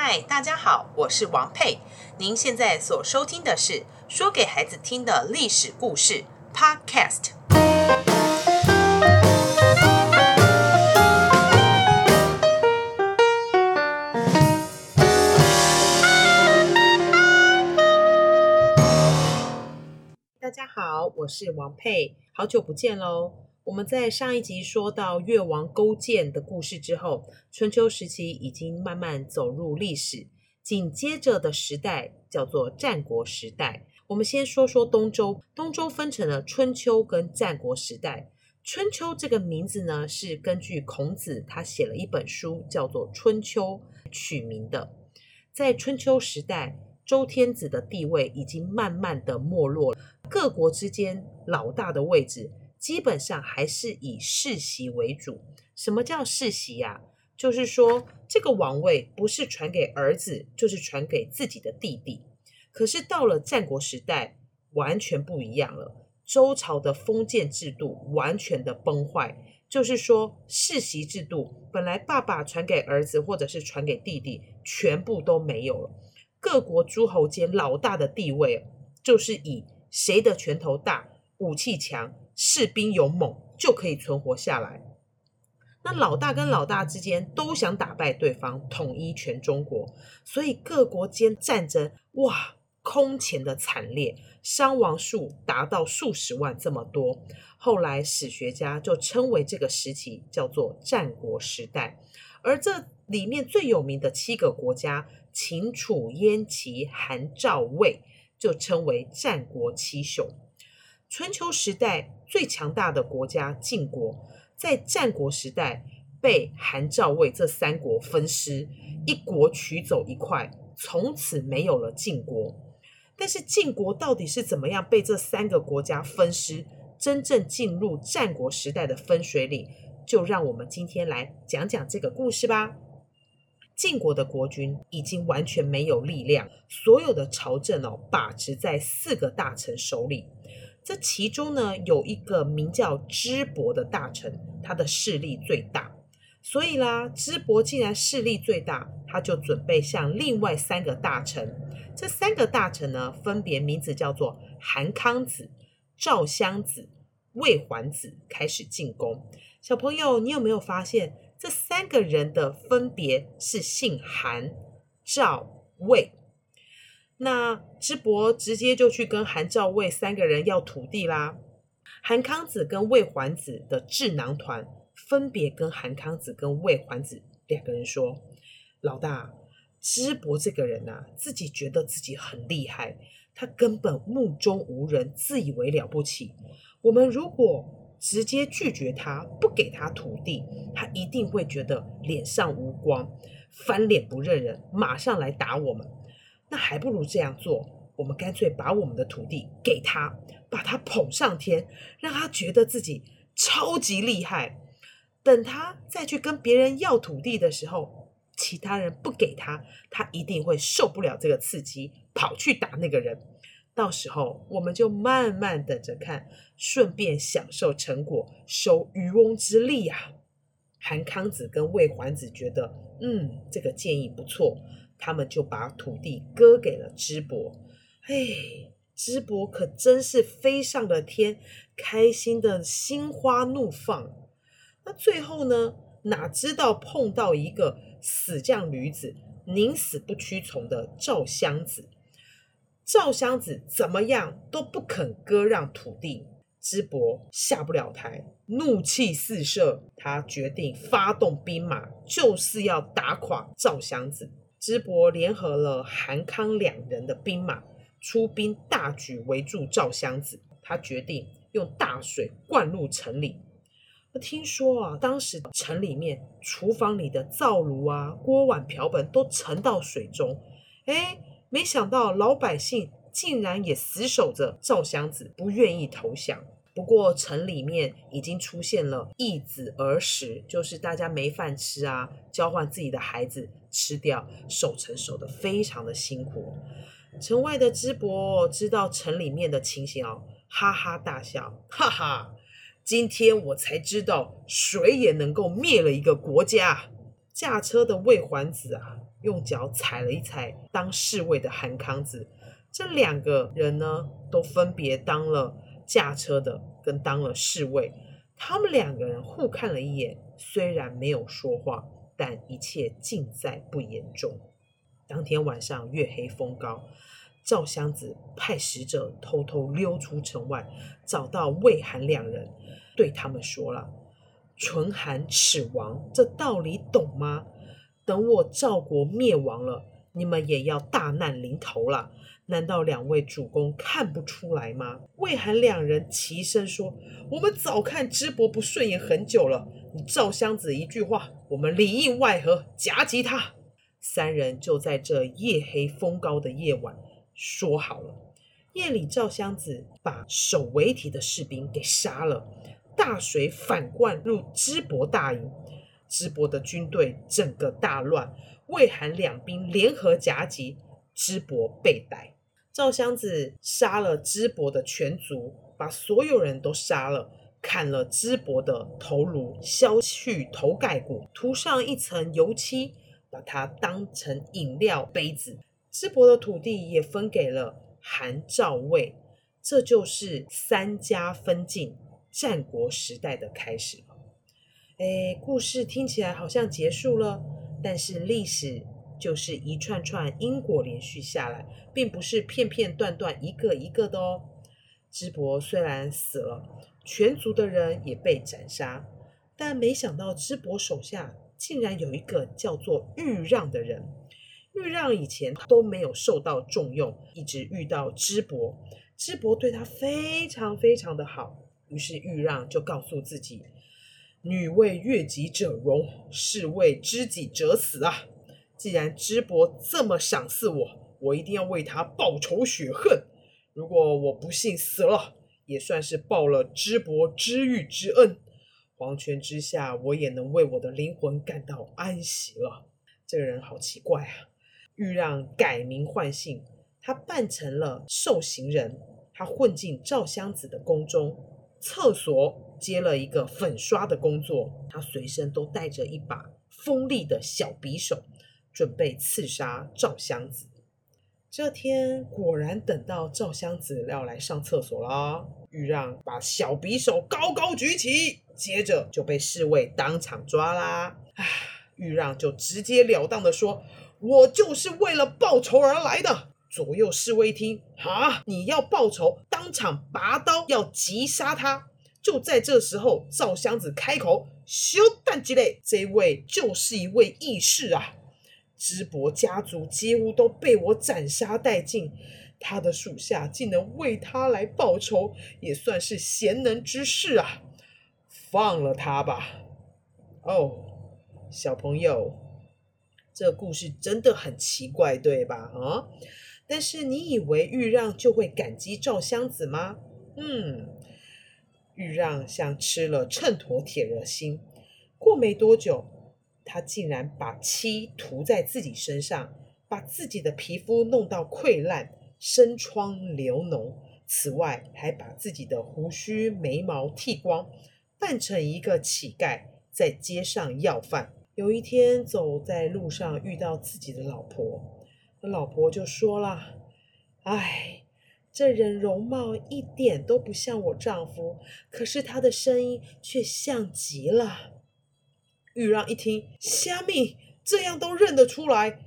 嗨，大家好，我是王佩。您现在所收听的是说给孩子听的历史故事 Podcast。大家好，我是王佩，好久不见喽。我们在上一集说到越王勾践的故事之后，春秋时期已经慢慢走入历史。紧接着的时代叫做战国时代。我们先说说东周，东周分成了春秋跟战国时代。春秋这个名字呢，是根据孔子他写了一本书叫做《春秋》取名的。在春秋时代，周天子的地位已经慢慢的没落了，各国之间老大的位置。基本上还是以世袭为主。什么叫世袭呀？就是说，这个王位不是传给儿子，就是传给自己的弟弟。可是到了战国时代，完全不一样了。周朝的封建制度完全的崩坏，就是说，世袭制度本来爸爸传给儿子，或者是传给弟弟，全部都没有了。各国诸侯间老大的地位，就是以谁的拳头大，武器强。士兵勇猛就可以存活下来。那老大跟老大之间都想打败对方，统一全中国，所以各国间战争哇，空前的惨烈，伤亡数达到数十万这么多。后来史学家就称为这个时期叫做战国时代。而这里面最有名的七个国家，秦、楚、燕、齐、韩、赵、魏，就称为战国七雄。春秋时代最强大的国家晋国，在战国时代被韩、赵、魏这三国分尸，一国取走一块，从此没有了晋国。但是晋国到底是怎么样被这三个国家分尸，真正进入战国时代的分水岭，就让我们今天来讲讲这个故事吧。晋国的国君已经完全没有力量，所有的朝政哦把持在四个大臣手里。这其中呢，有一个名叫支伯的大臣，他的势力最大。所以啦，支伯既然势力最大，他就准备向另外三个大臣，这三个大臣呢，分别名字叫做韩康子、赵襄子、魏桓子，开始进攻。小朋友，你有没有发现，这三个人的分别是姓韩、赵、魏？那支伯直接就去跟韩赵魏三个人要土地啦。韩康子跟魏桓子的智囊团分别跟韩康子跟魏桓子两个人说：“老大，支伯这个人呐、自己觉得自己很厉害，他根本目中无人，自以为了不起。我们如果直接拒绝他，不给他土地，他一定会觉得脸上无光，翻脸不认人，马上来打我们。”那还不如这样做，我们干脆把我们的土地给他，把他捧上天，让他觉得自己超级厉害。等他再去跟别人要土地的时候，其他人不给他，他一定会受不了这个刺激，跑去打那个人。到时候我们就慢慢等着看，顺便享受成果，收渔翁之利啊！韩康子跟魏桓子觉得，嗯，这个建议不错。他们就把土地割给了支伯，哎，支伯可真是飞上了天，开心的心花怒放。那最后呢，哪知道碰到一个死犟驴子，宁死不屈从的赵襄子。赵襄子怎么样都不肯割让土地，支伯下不了台，怒气四射，他决定发动兵马，就是要打垮赵襄子。支伯联合了韩康两人的兵马，出兵大举围住赵襄子。他决定用大水灌入城里。听说啊，当时城里面厨房里的灶炉啊、锅碗瓢盆都沉到水中。哎，没想到老百姓竟然也死守着赵襄子，不愿意投降。不过城里面已经出现了易子而食，就是大家没饭吃啊，交换自己的孩子吃掉，守城守得非常的辛苦。城外的支伯知道城里面的情形哦，哈哈大笑，哈哈，今天我才知道水也能够灭了一个国家。驾车的魏桓子啊，用脚踩了一踩当侍卫的韩康子。这两个人呢，都分别当了驾车的跟当了侍卫。他们两个人互看了一眼，虽然没有说话，但一切尽在不言中。当天晚上月黑风高，赵襄子派使者偷偷溜出城外，找到魏韩两人，对他们说了：“唇寒齿亡，这道理懂吗？等我赵国灭亡了，你们也要大难临头了。难道两位主公看不出来吗？”魏韩两人齐声说：“我们早看支伯不顺眼很久了。你赵襄子一句话，我们里应外合，夹击他。”三人就在这夜黑风高的夜晚说好了。夜里，赵襄子把守围堤的士兵给杀了，大水反灌入支伯大营，支伯的军队整个大乱，魏韩两兵联合夹击，支伯被逮。赵襄子杀了支伯的全族，把所有人都杀了，砍了支伯的头颅，削去头盖骨，涂上一层油漆。把它当成饮料杯子，支伯的土地也分给了韩、赵、魏，这就是三家分晋，战国时代的开始。哎，故事听起来好像结束了，但是历史就是一串串因果连续下来，并不是片片段段一个一个的哦。支伯虽然死了，全族的人也被斩杀，但没想到支伯手下。竟然有一个叫做豫让的人，豫让以前都没有受到重用，一直遇到支伯，支伯对他非常非常的好，于是豫让就告诉自己：“女为悦己者容，士为知己者死啊！既然支伯这么赏赐我，我一定要为他报仇雪恨。如果我不幸死了，也算是报了支伯知遇之恩。”黄泉之下，我也能为我的灵魂感到安息了。这个人好奇怪啊！欲让改名换姓，他扮成了受刑人，他混进赵襄子的宫中，厕所接了一个粉刷的工作。他随身都带着一把锋利的小匕首，准备刺杀赵襄子。这天果然等到赵襄子要来上厕所了，豫让把小匕首高高举起。接着就被侍卫当场抓啦！啊，豫让就直截了当的说：“我就是为了报仇而来的。”左右侍卫听，啊，你要报仇，当场拔刀要击杀他。就在这时候，赵襄子开口：“休但击嘞，这位就是一位义士啊！支伯家族几乎都被我斩杀殆尽，他的属下竟能为他来报仇，也算是贤能之士啊！”放了他吧。哦，小朋友，这故事真的很奇怪，对吧？啊，但是你以为豫让就会感激赵襄子吗？嗯，豫让像吃了秤砣铁了心。过没多久，他竟然把漆涂在自己身上，把自己的皮肤弄到溃烂、生疮流脓。此外，还把自己的胡须、眉毛剃光。扮成一个乞丐，在街上要饭。有一天，走在路上遇到自己的老婆，那老婆就说了：“哎，这人容貌一点都不像我丈夫，可是他的声音却像极了。”豫让一听，虾米这样都认得出来，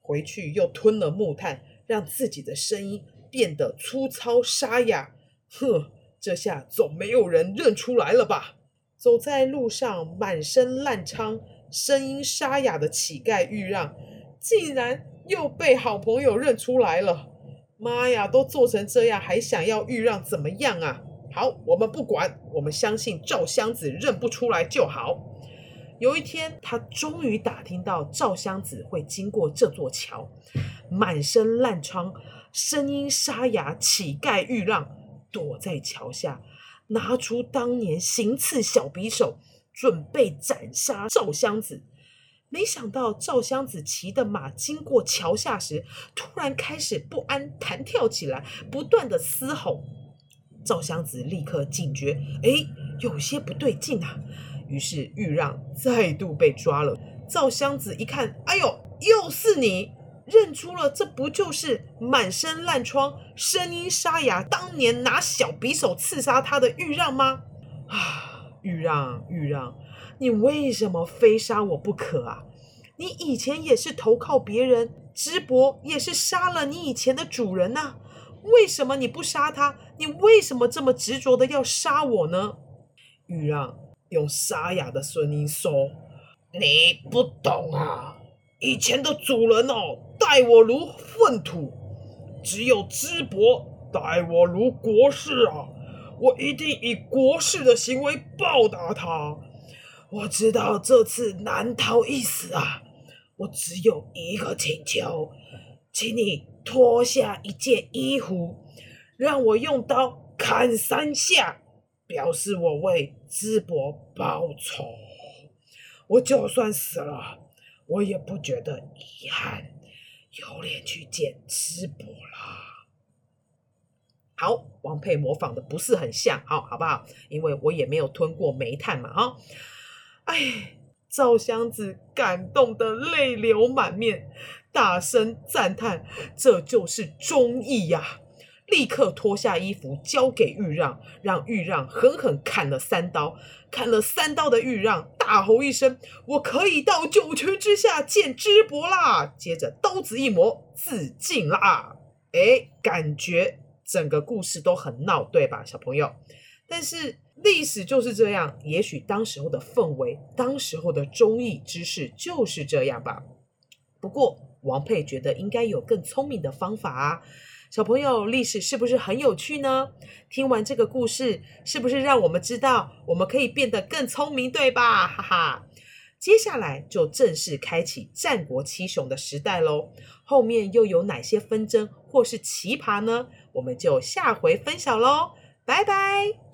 回去又吞了木炭，让自己的声音变得粗糙沙哑。哼，这下总没有人认出来了吧？走在路上，满身烂疮、声音沙哑的乞丐豫让，竟然又被好朋友认出来了。妈呀，都做成这样，还想要豫让怎么样啊？好，我们不管，我们相信赵襄子认不出来就好。有一天，他终于打听到赵襄子会经过这座桥，满身烂疮、声音沙哑乞丐豫让躲在桥下。拿出当年行刺小匕首，准备斩杀赵襄子。没想到赵襄子骑的马经过桥下时，突然开始不安，弹跳起来，不断的嘶吼。赵襄子立刻警觉，哎，有些不对劲啊。于是豫让再度被抓了。赵襄子一看，哎呦，又是你！认出了，这不就是满身烂疮、声音沙哑，当年拿小匕首刺杀他的豫让吗？啊，豫让，豫让，你为什么非杀我不可啊？你以前也是投靠别人，智伯也是杀了你以前的主人呐、啊，为什么你不杀他？你为什么这么执着的要杀我呢？豫让用沙哑的声音说：“你不懂啊。”以前的主人哦，待我如粪土，只有智伯待我如国士啊！我一定以国士的行为报答他。我知道这次难逃一死啊！我只有一个请求，请你脱下一件衣服，让我用刀砍三下，表示我为淄博报仇。我就算死了。我也不觉得遗憾，有脸去见淄博了。好，王佩模仿的不是很像，好，好不好？因为我也没有吞过煤炭嘛，哈。哎，赵襄子感动得泪流满面，大声赞叹：“这就是忠义呀！”立刻脱下衣服交给豫让，让豫让狠狠砍了三刀。砍了三刀的豫让大吼一声：“我可以到九泉之下见智伯啦！”接着刀子一磨，自尽啦。哎，感觉整个故事都很闹，对吧，小朋友？但是历史就是这样，也许当时候的氛围，当时候的忠义之士就是这样吧。不过王佩觉得应该有更聪明的方法啊。小朋友，历史是不是很有趣呢？听完这个故事，是不是让我们知道我们可以变得更聪明，对吧？哈哈，接下来就正式开启战国七雄的时代喽。后面又有哪些纷争或是奇葩呢？我们就下回分享喽。拜拜。